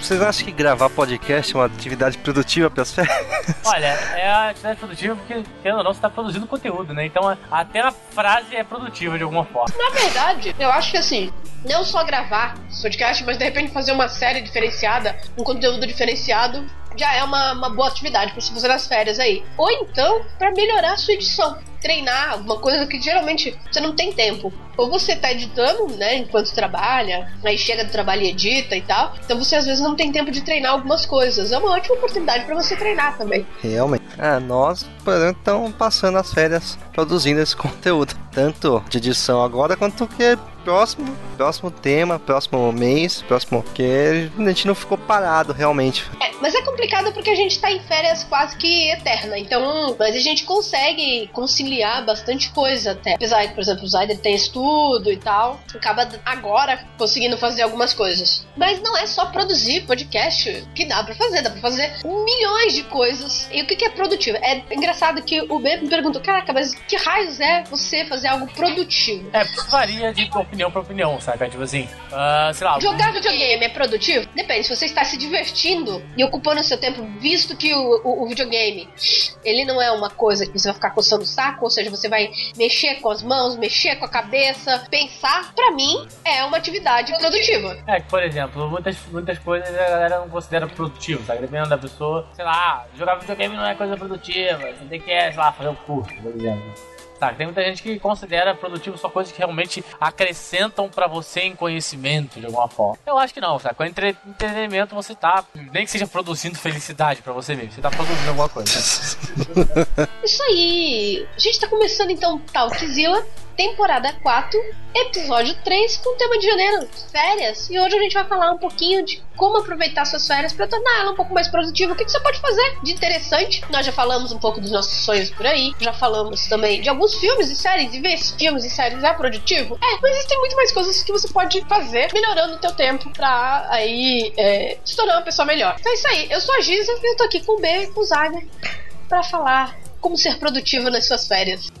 Vocês acham que gravar podcast é uma atividade produtiva para as férias? Olha, é a atividade produtiva porque, querendo ou não, você está produzindo conteúdo, né? Então até a frase é produtiva de alguma forma. Na verdade, eu acho que assim, não só gravar podcast, mas de repente fazer uma série diferenciada, um conteúdo diferenciado, já é uma, uma boa atividade para você fazer nas férias aí. Ou então, para melhorar a sua edição treinar, alguma coisa que geralmente você não tem tempo. Ou você tá editando, né, enquanto trabalha, aí chega do trabalho e edita e tal. Então você às vezes não tem tempo de treinar algumas coisas. É uma ótima oportunidade para você treinar também. Realmente. Ah, nós, por exemplo, estamos passando as férias produzindo esse conteúdo. Tanto de edição agora quanto que próximo, próximo tema, próximo mês, próximo. que a gente não ficou parado realmente. É, mas é complicado porque a gente tá em férias quase que eterna. Então, mas a gente consegue conciliar bastante coisa até. Apesar que, por exemplo, o Zyder tem estudo e tal, acaba agora conseguindo fazer algumas coisas. Mas não é só produzir podcast que dá para fazer, dá pra fazer milhões de coisas. E o que, que é produtivo? É engraçado que o B me perguntou: caraca, mas que raios é você fazer algo produtivo? É, varia de opinião opinião pra opinião, sabe? Tipo assim, uh, sei lá. Jogar videogame é produtivo? Depende. Se você está se divertindo e ocupando o seu tempo, visto que o, o, o videogame ele não é uma coisa que você vai ficar coçando o saco, ou seja, você vai mexer com as mãos, mexer com a cabeça, pensar, pra mim, é uma atividade produtiva. É, por exemplo, muitas, muitas coisas a galera não considera produtivo, sabe? Dependendo da pessoa, sei lá, jogar videogame não é coisa produtiva, você tem que, sei lá, fazer um curso, por exemplo. Tá, tem muita gente que considera produtivo só coisas que realmente acrescentam para você em conhecimento de alguma forma. Eu acho que não, sabe? Com entre entretenimento você tá, nem que seja produzindo felicidade para você mesmo, você tá produzindo alguma coisa. Isso aí. A gente tá começando então Talkzilla temporada 4, episódio 3, com o tema de janeiro, férias. E hoje a gente vai falar um pouquinho de como aproveitar suas férias para tornar ela um pouco mais produtiva. O que, que, você pode fazer de interessante? Nós já falamos um pouco dos nossos sonhos por aí, já falamos também de alguns filmes e séries, e ver filmes e séries é produtivo. É, mas existem muito mais coisas que você pode fazer melhorando o teu tempo pra aí é, se tornar uma pessoa melhor. Então é isso aí, eu sou a Giza e eu tô aqui com o B, com o Zaga, pra falar como ser produtivo nas suas férias.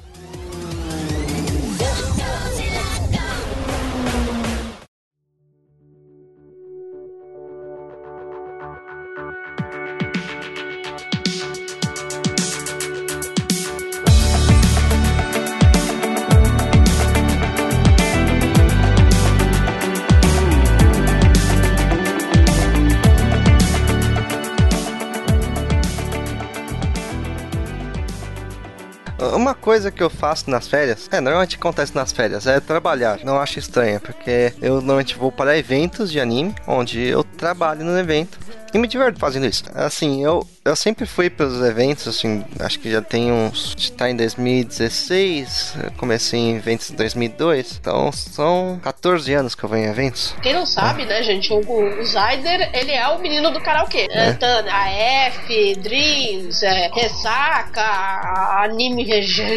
Coisa que eu faço nas férias, é, normalmente acontece nas férias, é trabalhar. Não acho estranho, porque eu normalmente vou para eventos de anime, onde eu trabalho no evento e me diverto fazendo isso. Assim, eu, eu sempre fui para os eventos, assim, acho que já tem uns. Está em 2016, comecei em eventos em 2002, então são 14 anos que eu venho em eventos. Quem não sabe, é. né, gente, o, o Zyder, ele é o menino do karaokê. É. A F, Dreams, é, Ressaca, Anime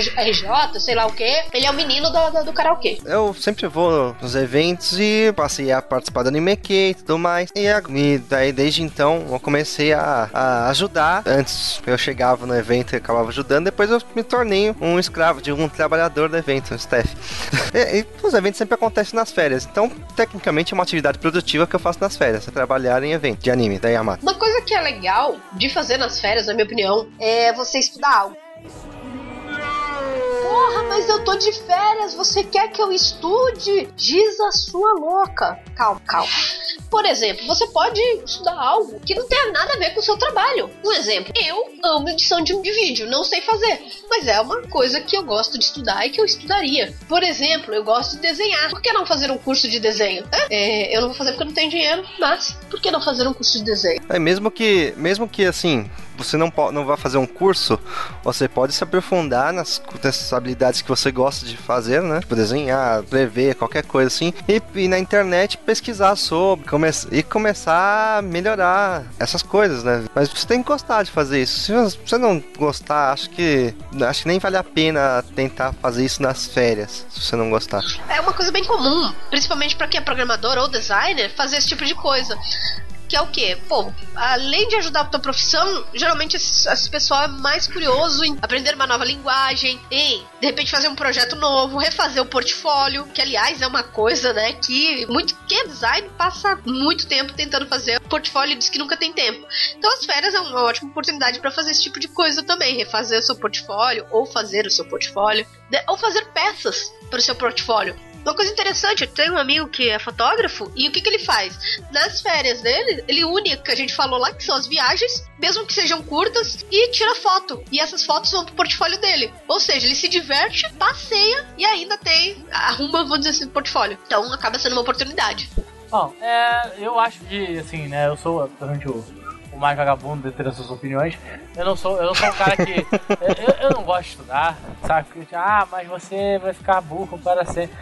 RJ, sei lá o que. Ele é o menino do, do, do karaokê. Eu sempre vou nos eventos e passei a participar do Anime e tudo mais. E, e daí, desde então, então eu comecei a, a ajudar. Antes eu chegava no evento e acabava ajudando, depois eu me tornei um escravo de um trabalhador do evento, um staff. e, e, os eventos sempre acontecem nas férias, então tecnicamente é uma atividade produtiva que eu faço nas férias, é trabalhar em evento de anime da Yamato. Uma coisa que é legal de fazer nas férias, na minha opinião, é você estudar algo. Porra, mas eu tô de férias, você quer que eu estude? Diz a sua louca. Calma, calma. Por exemplo, você pode estudar algo que não tenha nada a ver com o seu trabalho. Um exemplo, eu amo edição de, de vídeo, não sei fazer, mas é uma coisa que eu gosto de estudar e que eu estudaria. Por exemplo, eu gosto de desenhar. Por que não fazer um curso de desenho? É, eu não vou fazer porque não tenho dinheiro, mas por que não fazer um curso de desenho? É mesmo que, mesmo que assim, você não, não vai fazer um curso, você pode se aprofundar nas, nessas habilidades que você gosta de fazer, né? Tipo, desenhar, prever, qualquer coisa assim. E, e na internet pesquisar sobre come, e começar a melhorar essas coisas, né? Mas você tem que gostar de fazer isso. Se você não gostar, acho que acho que nem vale a pena tentar fazer isso nas férias, se você não gostar. É uma coisa bem comum, principalmente para quem é programador ou designer, fazer esse tipo de coisa que é o quê? Pô, além de ajudar a tua profissão, geralmente esse, esse pessoal é mais curioso em aprender uma nova linguagem, em de repente fazer um projeto novo, refazer o portfólio, que aliás é uma coisa, né, que muito que design passa muito tempo tentando fazer portfólio e diz que nunca tem tempo. Então as férias é uma ótima oportunidade para fazer esse tipo de coisa também, refazer o seu portfólio ou fazer o seu portfólio, ou fazer peças para o seu portfólio. Uma coisa interessante, eu tenho um amigo que é fotógrafo e o que, que ele faz? Nas férias dele, ele une que a gente falou lá, que são as viagens, mesmo que sejam curtas, e tira foto. E essas fotos vão pro portfólio dele. Ou seja, ele se diverte, passeia e ainda tem, arruma, vamos dizer assim, portfólio. Então acaba sendo uma oportunidade. Bom, é, eu acho que, assim, né, eu sou o, o mais vagabundo de ter as suas opiniões. Eu não sou, eu não sou um cara que. eu, eu não gosto de estudar, sabe? Ah, mas você vai ficar burro para sempre.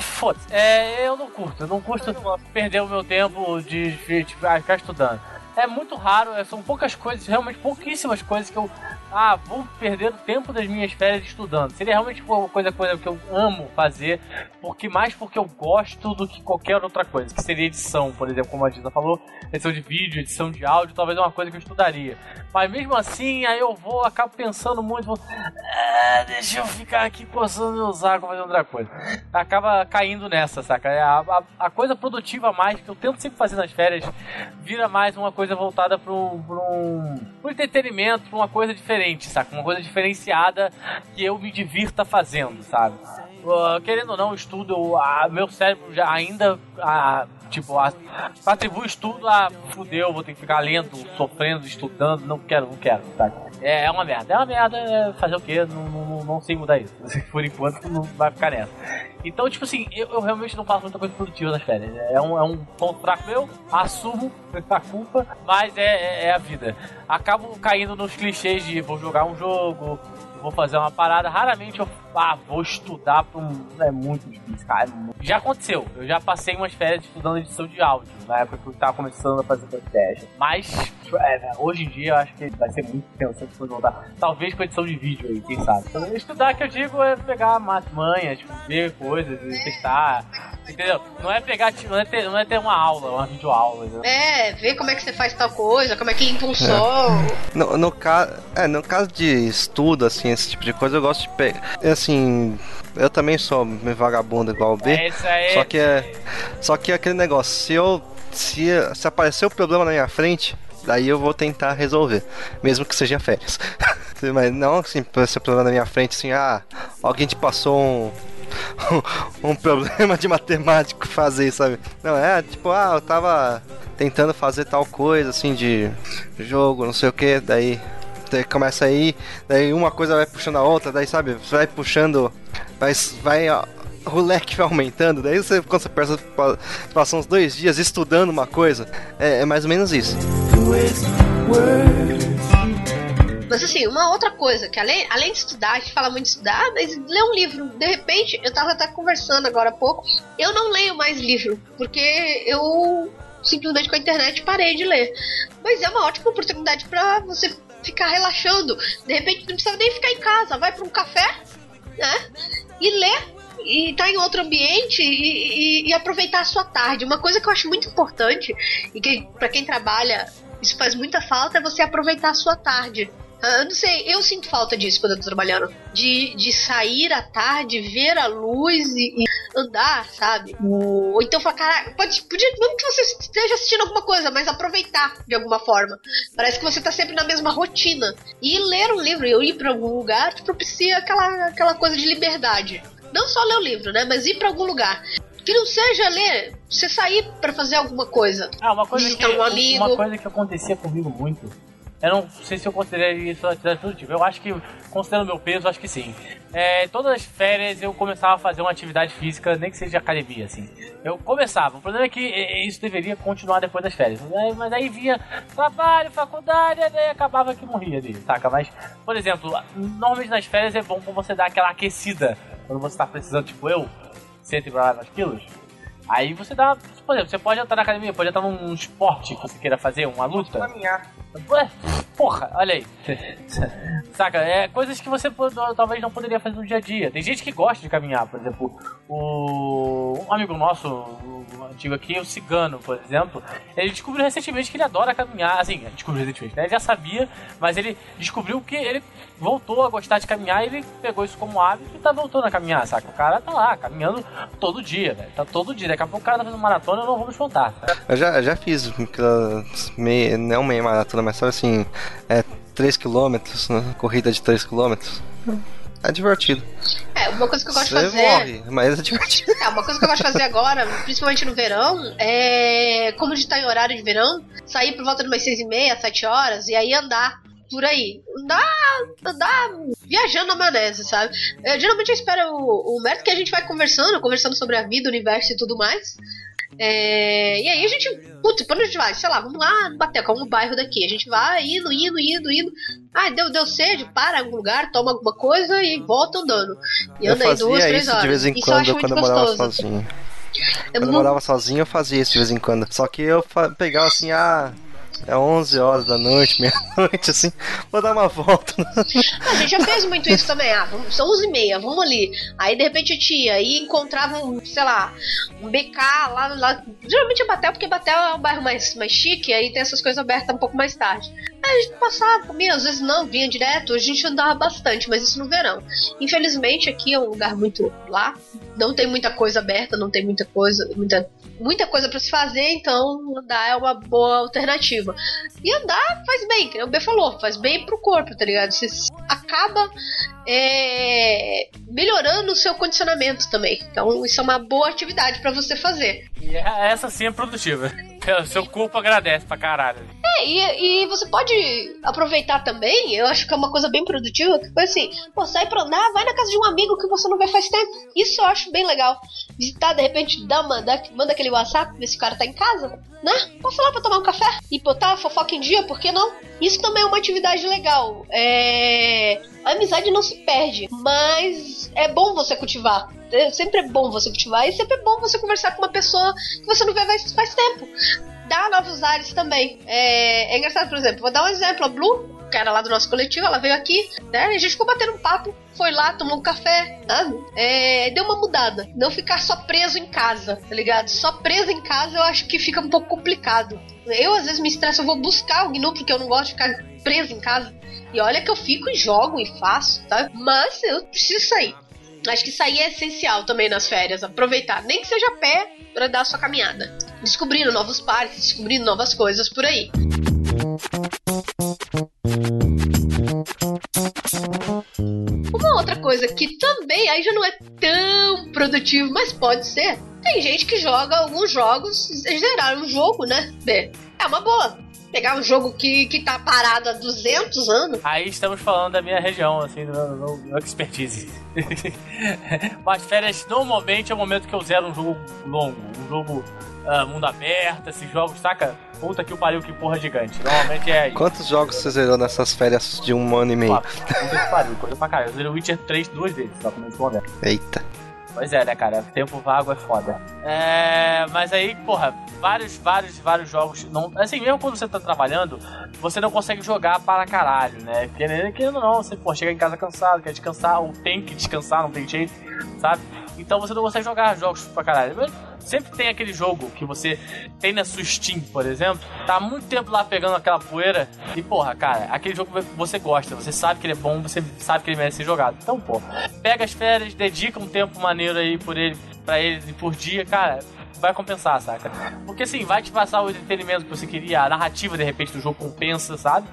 Foda-se, é, eu não curto, eu não curto perder o meu tempo de, de, de ficar estudando. É muito raro, são poucas coisas, realmente pouquíssimas coisas que eu ah, vou perder o tempo das minhas férias estudando. Seria realmente uma coisa, coisa que eu amo fazer, porque mais porque eu gosto do que qualquer outra coisa, que seria edição, por exemplo, como a Dina falou, edição de vídeo, edição de áudio, talvez é uma coisa que eu estudaria. Mas mesmo assim, aí eu vou, acabo pensando muito, vou, ah, deixa eu ficar aqui coçando meu saco fazendo outra coisa. Acaba caindo nessa, saca? É a, a, a, coisa produtiva mais, que eu tento sempre fazer nas férias, vira mais uma coisa voltada para um, um, entretenimento, pra uma coisa diferente saca? Uma coisa diferenciada que eu me divirta fazendo, sabe? Uh, querendo ou não, estudo, uh, meu cérebro já ainda uh, Tipo, atribui estudo a fudeu, vou ter que ficar lendo, sofrendo, estudando, não quero, não quero, tá? É, é uma merda, é uma merda, é fazer o quê? Não, não, não sei mudar isso. Por enquanto não vai ficar nessa. Então, tipo assim, eu, eu realmente não faço muita coisa produtiva nas férias. É um, é um ponto fraco meu, assumo a culpa, mas é, é, é a vida. Acabo caindo nos clichês de vou jogar um jogo, vou fazer uma parada, raramente eu ah, vou estudar pra um. É muito difícil, cara. É. Já aconteceu. Eu já passei umas férias estudando edição de áudio, na época que eu tava começando a fazer podcast. Mas, é, né, hoje em dia eu acho que vai ser muito pensante depois voltar. Talvez com edição de vídeo aí, quem sabe. Então, estudar que eu digo é pegar manhas, tipo, ver coisas e testar. Entendeu? Não é pegar, tipo, não é ter, não é ter uma aula, uma videoaula. Entendeu? É, ver como é que você faz tal coisa, como é que limpa um som. No, no, ca... é, no caso de estudo, assim, esse tipo de coisa, eu gosto de pegar. Assim, eu também sou meio vagabundo igual o B. É isso aí. Só que é. Só que é aquele negócio, se eu. Se, se aparecer o problema na minha frente, daí eu vou tentar resolver. Mesmo que seja férias. Mas não assim, esse problema na minha frente, assim, ah, alguém te passou um um problema de matemático fazer, sabe? Não, é tipo, ah, eu tava tentando fazer tal coisa, assim, de jogo, não sei o que, daí começa aí, daí uma coisa vai puxando a outra, daí sabe, vai puxando, vai, vai ó, o leque vai aumentando, daí você, quando você pensa, passa uns dois dias estudando uma coisa, é, é mais ou menos isso. Mas assim, uma outra coisa, que além, além de estudar, a gente fala muito de estudar, mas ler um livro. De repente, eu tava até conversando agora há pouco, eu não leio mais livro, porque eu simplesmente com a internet parei de ler. Mas é uma ótima oportunidade para você ficar relaxando. De repente, não precisa nem ficar em casa, vai para um café, né? E ler e tá em outro ambiente e, e, e, aproveitar a sua tarde. Uma coisa que eu acho muito importante e que para quem trabalha isso faz muita falta é você aproveitar a sua tarde. Ah, eu não sei, eu sinto falta disso quando eu tô trabalhando. De, de sair à tarde, ver a luz e, e andar, sabe? Ou então falar, cara, pode, podia, mesmo que você esteja assistindo alguma coisa, mas aproveitar de alguma forma. Parece que você tá sempre na mesma rotina. E ler um livro, eu ir pra algum lugar, te propicia aquela, aquela coisa de liberdade. Não só ler o livro, né? Mas ir para algum lugar. Que não seja ler, você sair para fazer alguma coisa. Ah, uma coisa que, um amigo. Uma coisa que acontecia comigo muito eu não sei se eu consideraria isso atividade produtiva. Eu acho que, considerando meu peso, acho que sim. É, todas as férias eu começava a fazer uma atividade física, nem que seja academia, assim. Eu começava. O problema é que isso deveria continuar depois das férias. Mas aí via trabalho, faculdade, aí acabava que morria ali, saca? Mas, por exemplo, normalmente nas férias é bom pra você dar aquela aquecida. Quando você tá precisando, tipo eu, 100 e mais quilos. Aí você dá. Por exemplo, você pode entrar na academia, pode entrar num esporte que você queira fazer, uma luta. Caminhar. Porra, olha aí. Saca? É coisas que você talvez não poderia fazer no dia a dia. Tem gente que gosta de caminhar, por exemplo, o um amigo nosso, o antigo aqui, o Cigano, por exemplo, ele descobriu recentemente que ele adora caminhar. Assim, descobriu recentemente, né? Ele já sabia, mas ele descobriu que ele voltou a gostar de caminhar e ele pegou isso como hábito e tá voltando a caminhar, saca? O cara tá lá, caminhando todo dia, velho. Tá todo dia. Daqui a pouco o cara tá fazendo maratona, eu não vou me espantar. Tá? Eu já, já fiz meia, não meia maratona, mas só assim, é 3km, né? corrida de 3km. É divertido. É, uma coisa que eu gosto de fazer. morre, mas é divertido. É, uma coisa que eu gosto de fazer agora, principalmente no verão, é. Como a gente tá em horário de verão, sair por volta de umas seis e meia, sete horas, e aí andar por aí. Andar, andar viajando na maionese, sabe? Eu, geralmente eu espero o, o método que a gente vai conversando, conversando sobre a vida, o universo e tudo mais. É, e aí a gente, putz, quando a gente vai, sei lá, vamos lá no Bateca, um bairro daqui. A gente vai indo, indo, indo, indo. Ah, deu, deu sede, para em algum lugar, toma alguma coisa e volta andando. E Eu anda aí duas, fazia três isso horas. de vez em Isso eu quando, muito quando eu morava gostoso. sozinho. Eu Quando eu não- morava sozinho, eu fazia isso de vez em quando. Só que eu pegava assim, ah, é 11 horas da noite, meia-noite, assim, vou dar uma volta. A gente já fez muito isso também. Ah, vamos, são 11 e meia, vamos ali. Aí de repente a tia aí encontrava um, sei lá, um BK lá, lá. Geralmente é Batel, porque Batel é um bairro mais, mais chique, aí tem essas coisas abertas um pouco mais tarde. Aí a gente passava, comia, às vezes não, vinha direto, a gente andava bastante, mas isso no verão. Infelizmente aqui é um lugar muito lá, não tem muita coisa aberta, não tem muita coisa, muita, muita coisa para se fazer, então andar é uma boa alternativa. E andar faz bem, o B falou, faz bem pro corpo, tá ligado? Você acaba é, melhorando o seu condicionamento também. Então, isso é uma boa atividade pra você fazer. E é- essa sim é produtiva. Seu corpo agradece pra caralho. É, e, e você pode aproveitar também, eu acho que é uma coisa bem produtiva, que foi assim, pô, sai pra andar, vai na casa de um amigo que você não vê faz tempo. Isso eu acho bem legal. Visitar, de repente, dá dá, manda aquele WhatsApp, ver se o cara tá em casa, né? Passa lá pra tomar um café e botar fofoca em dia, por que não? Isso também é uma atividade legal. É... A amizade não se perde, mas é bom você cultivar. É, Sempre é bom você cultivar e sempre é bom você conversar com uma pessoa que você não vê faz, faz tempo dá novos ares também. É, é engraçado, por exemplo, vou dar um exemplo. A Blue, que era lá do nosso coletivo, ela veio aqui, né? A gente ficou batendo um papo, foi lá, tomou um café, né? É, deu uma mudada. Não ficar só preso em casa, tá ligado? Só preso em casa eu acho que fica um pouco complicado. Eu, às vezes, me estresso, eu vou buscar o GNU, porque eu não gosto de ficar preso em casa. E olha que eu fico e jogo e faço, tá? Mas eu preciso sair. Acho que sair é essencial também nas férias. Aproveitar, nem que seja a pé, pra dar a sua caminhada. Descobrindo novos parques, descobrindo novas coisas por aí. Uma outra coisa que também aí já não é tão produtivo, mas pode ser. Tem gente que joga alguns jogos, zerar um jogo, né? É uma boa. Pegar um jogo que, que tá parado há 200 anos. Aí estamos falando da minha região, assim, do meu, do meu expertise. Mas férias normalmente é o momento que eu zero um jogo longo, um jogo ah, mundo aberto, esses jogos, saca? Puta que o pariu, que porra gigante. Normalmente é isso. Quantos jogos você zerou nessas férias de um ano e meio? Puta que pariu, coisa pra caralho. Eu zerei o Witcher 3 duas vezes, só como momento. Eita. Pois é, né, cara? Tempo vago é foda. É. Mas aí, porra, vários, vários, vários jogos. Não, assim, mesmo quando você tá trabalhando, você não consegue jogar para caralho, né? Querendo, querendo não, você, pô, chega em casa cansado, quer descansar, ou tem que descansar, não tem jeito, sabe? Então você não consegue jogar jogos pra caralho. Mas sempre tem aquele jogo que você tem na sua Steam, por exemplo, tá há muito tempo lá pegando aquela poeira e, porra, cara, aquele jogo que você gosta, você sabe que ele é bom, você sabe que ele merece ser jogado. Então, pô, pega as férias, dedica um tempo maneiro aí por ele, pra ele por dia, cara. Vai compensar, saca? Porque assim, vai te passar o entretenimento que você queria, a narrativa de repente do jogo compensa, sabe?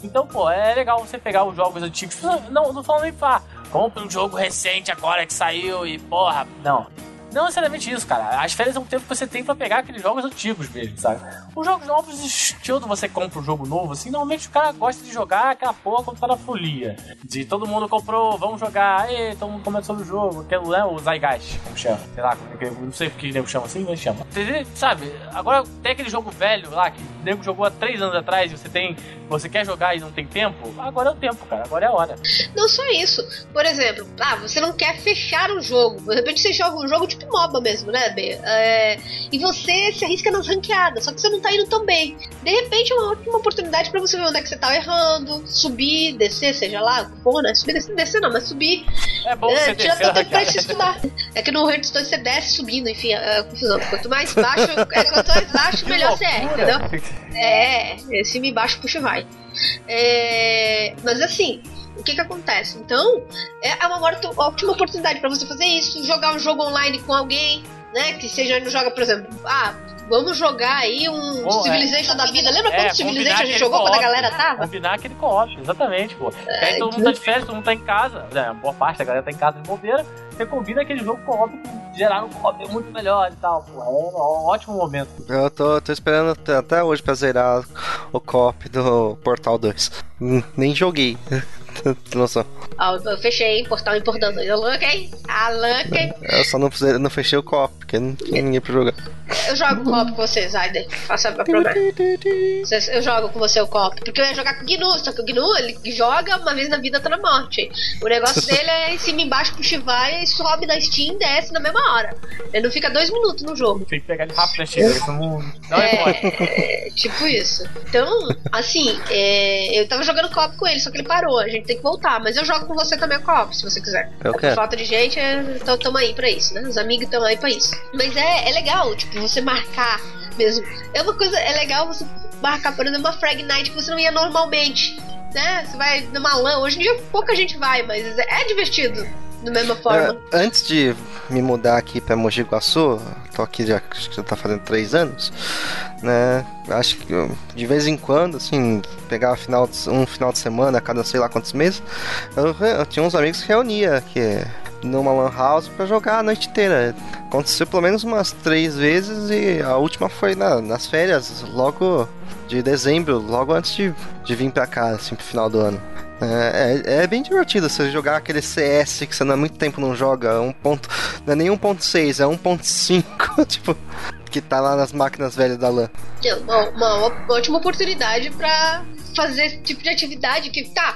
Então, pô, é legal você pegar os jogos antigos. Não, não falando nem pá, compra um jogo recente agora que saiu e porra, não. Não necessariamente isso, cara. As férias é um tempo que você tem pra pegar aqueles jogos antigos mesmo, sabe? Os jogos novos, estilo você compra um jogo novo, assim, normalmente o cara gosta de jogar aquela porra quando tá na folia. De todo mundo comprou, vamos jogar, aí, todo mundo comenta sobre o jogo, que é o, né, o Zygeist, como chama. Sei lá, é não sei porque o nego chama assim, mas chama. Sabe, agora tem aquele jogo velho lá, que o nego jogou há três anos atrás e você tem. Você quer jogar e não tem tempo? Agora é o tempo, cara, agora é a hora. Não só isso. Por exemplo, ah, você não quer fechar um jogo. De repente você joga um jogo tipo MOBA mesmo, né, B? É, e você se arrisca nas ranqueadas, só que você não tá indo tão bem. De repente é uma ótima oportunidade para você ver onde é que você tá errando, subir, descer, seja lá o que for, né? Subir, descer, descer não, mas subir. É bom é, você tira teu tempo pra se estudar. É que no Hearthstone você desce subindo, enfim, é, é confusão. Quanto mais baixo, é, quanto mais baixo, melhor você é, entendeu? É, esse me baixo puxa vai. É, mas assim, o que que acontece? Então, é uma ótima oportunidade para você fazer isso, jogar um jogo online com alguém, né? Que seja não joga, por exemplo, ah, vamos jogar aí um Bom, Civilization é. da vida. Lembra é, quando Civilization a gente jogou quando a galera tava? Combinar aquele co-op, exatamente, pô. É, aí todo mundo tá de férias, todo mundo tá em casa. É, boa parte da galera tá em casa de bobeira. Você combina aquele jogo co-op gerar um co-op muito melhor e tal, pô. É um ótimo momento. Eu tô, tô esperando até hoje pra zerar o co-op do Portal 2. Nem joguei. Noção. Ó, eu fechei, portal em portal 2. Alô, quem? Alô, quem? Eu só não, não fechei o copo, porque não tinha ninguém pra jogar. Eu jogo o copo com você, Zayder. Faça a problema. Eu jogo com você o copo. Porque eu ia jogar com o Gnu, só que o Gnu, ele joga uma vez na vida, tá na morte. O negócio dele é em cima e embaixo pro Shivai e sobe na Steam e desce na mesma hora. Ele não fica dois minutos no jogo. Tem que pegar ele rápido na Steam, não, não é, é, tipo isso. Então, assim, é, eu tava jogando copo com ele, só que ele parou. A gente tem que voltar. Mas eu jogo com você também o co se você quiser. Eu quero. Falta de gente, então tamo aí pra isso, né? Os amigos estão aí pra isso. Mas é, é legal, tipo, você marcar mesmo. É uma coisa, é legal você marcar, por exemplo, uma Frag Night que você não ia normalmente. Né? Você vai numa LAN. Hoje em dia pouca gente vai, mas é divertido da mesma forma. É, antes de me mudar aqui pra Mogi Guaçu, tô aqui já, já tá fazendo três anos, né? Acho que de vez em quando, assim, pegar final de, um final de semana a cada sei lá quantos meses, eu, eu tinha uns amigos que reunia que numa lan house para jogar a noite inteira. Aconteceu pelo menos umas três vezes e a última foi na, nas férias, logo de dezembro, logo antes de, de vir para cá, assim, pro final do ano. É, é, é, bem divertido você jogar aquele CS que você há muito tempo não joga. Um ponto, não é nem 1.6, é 1.5. tipo, que tá lá nas máquinas velhas da LAN. É uma, uma ótima oportunidade para fazer esse tipo de atividade que, tá,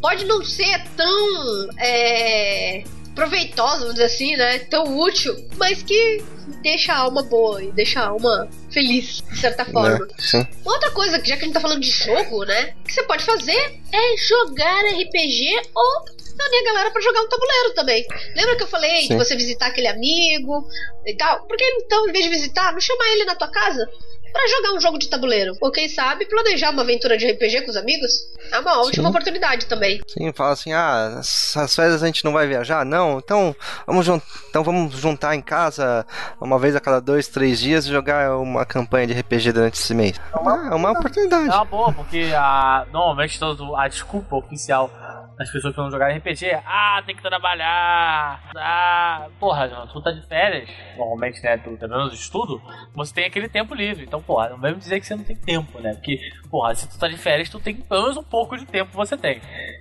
pode não ser tão é, proveitosa, vamos dizer assim, né? Tão útil, mas que deixa a alma boa e deixa a alma feliz, de certa forma. É, Outra coisa, já que a gente tá falando de jogo, né? Que você pode fazer é jogar RPG ou reunir a galera para jogar um tabuleiro também. Lembra que eu falei sim. de você visitar aquele amigo e tal? Por que então, em vez de visitar, não chamar ele na tua casa? Para jogar um jogo de tabuleiro. Ou quem sabe planejar uma aventura de RPG com os amigos. É uma ótima Sim. oportunidade também. Sim, fala assim: ah, as férias a gente não vai viajar? Não, então vamos, então vamos juntar em casa uma vez a cada dois, três dias e jogar uma campanha de RPG durante esse mês. É uma, é uma oportunidade. É uma boa, porque a, normalmente a desculpa oficial as pessoas que vão jogar RPG, ah, tem que trabalhar, ah, porra, tu tá de férias, normalmente, né, tu tá dando estudo, você tem aquele tempo livre, então, porra, não vamos dizer que você não tem tempo, né, porque, porra, se tu tá de férias, tu tem pelo menos um pouco de tempo você tem.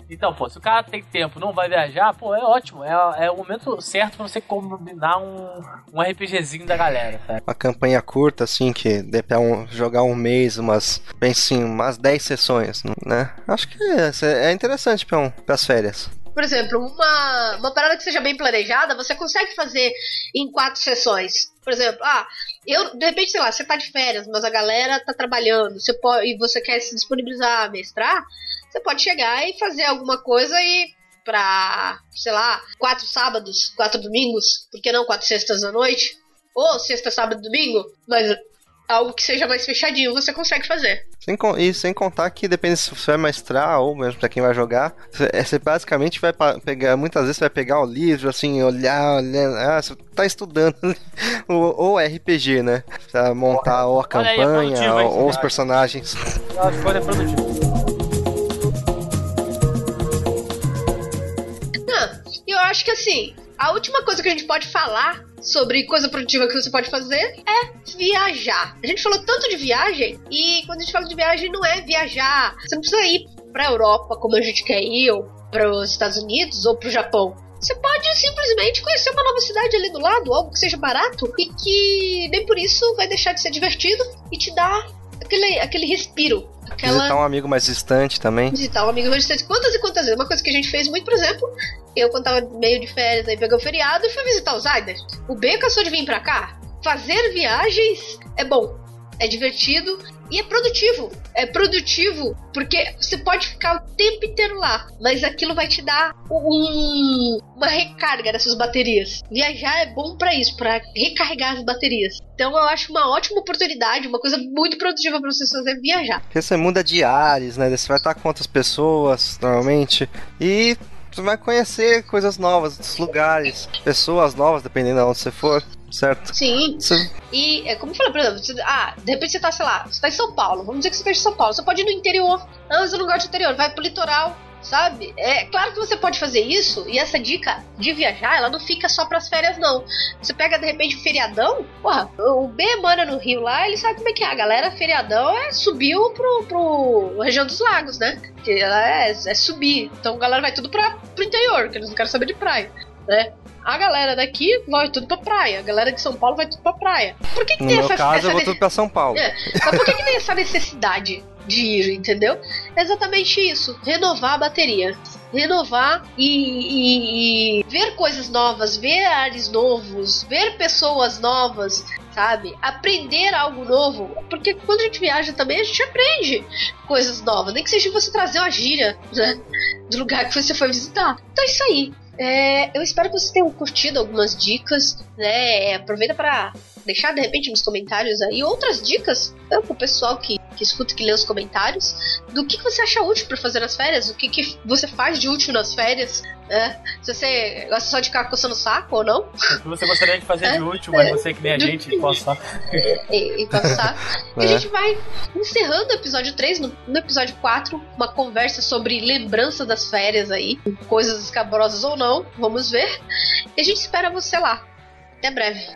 Então, pô, se o cara tem tempo não vai viajar, pô, é ótimo, é, é o momento certo pra você combinar um, um RPGzinho da galera, sabe? Uma campanha curta, assim, que dê pra um, jogar um mês, umas, bem assim, umas 10 sessões, né, acho que é, é interessante pra um pras férias? Por exemplo, uma, uma parada que seja bem planejada, você consegue fazer em quatro sessões. Por exemplo, ah, eu, de repente, sei lá, você tá de férias, mas a galera tá trabalhando, você pode, e você quer se disponibilizar a mestrar, você pode chegar e fazer alguma coisa e pra, sei lá, quatro sábados, quatro domingos, por que não quatro sextas à noite? Ou sexta, sábado, domingo, mas algo que seja mais fechadinho, você consegue fazer. Sem, e sem contar que depende se você vai mestrar ou mesmo pra quem vai jogar, é, você basicamente vai pegar, muitas vezes você vai pegar o livro, assim, olhar, olhar, ah, você tá estudando ou, RPG, né? Pra montar ou a campanha, aí, é ou, ou os personagens. Eu acho que é produtivo. Não, eu acho que assim, a última coisa que a gente pode falar sobre coisa produtiva que você pode fazer é viajar. A gente falou tanto de viagem e quando a gente fala de viagem não é viajar. Você não precisa ir para a Europa como a gente quer ir ou para os Estados Unidos ou para o Japão. Você pode simplesmente conhecer uma nova cidade ali do lado, algo que seja barato e que nem por isso vai deixar de ser divertido e te dar aquele, aquele respiro Aquela... Visitar um amigo mais distante também. Visitar um amigo mais distante. Quantas e quantas vezes? Uma coisa que a gente fez muito, por exemplo, eu quando tava meio de férias, aí pegou o feriado e fui visitar o Zayder. O B cansou de vir pra cá. Fazer viagens é bom é divertido e é produtivo. É produtivo porque você pode ficar o tempo inteiro lá, mas aquilo vai te dar um, uma recarga dessas baterias. Viajar é bom para isso, para recarregar as baterias. Então eu acho uma ótima oportunidade, uma coisa muito produtiva para vocês fazerem viajar. Porque você muda de ares, né? Você vai estar com outras pessoas normalmente e você vai conhecer coisas novas, outros lugares, pessoas novas, dependendo de onde você for certo? Sim. Sim. E é como eu falei, por exemplo, você, ah, de repente você tá, sei lá, você tá em São Paulo, vamos dizer que você tá em São Paulo, você pode ir no interior, ah, mas eu não gosto do interior, vai pro litoral, sabe? É claro que você pode fazer isso, e essa dica de viajar, ela não fica só pras férias, não. Você pega de repente o feriadão, porra, o B mora no Rio lá, ele sabe como é que é. A galera, feriadão é subiu pro, pro região dos lagos, né? Que ela é, é subir. Então a galera vai tudo pra, pro interior, que eles não querem saber de praia, né? A galera daqui vai tudo pra praia. A galera de São Paulo vai tudo pra praia. Por que, que no tem essa caso, essa eu vou tudo pra São Paulo. É. Mas por que, que tem essa necessidade de ir, entendeu? É exatamente isso. Renovar a bateria. Renovar e, e, e ver coisas novas, ver ares novos, ver pessoas novas, sabe? Aprender algo novo. Porque quando a gente viaja também, a gente aprende coisas novas. Nem que seja você trazer uma gíria, né? Do lugar que você foi visitar. Então é isso aí. É, eu espero que vocês tenham curtido algumas dicas, né? Aproveita para deixar de repente nos comentários aí outras dicas né, pro pessoal que, que escuta, que lê os comentários, do que, que você acha útil para fazer nas férias, o que, que você faz de útil nas férias, né? Se você gosta só de ficar coçando o saco ou não. O que você gostaria de fazer é, de útil, mas você que nem a gente possa. E, e passar. É. E a gente vai encerrando o episódio 3, no, no episódio 4, uma conversa sobre lembranças das férias aí, coisas escabrosas ou não, vamos ver. E a gente espera você lá. Até breve.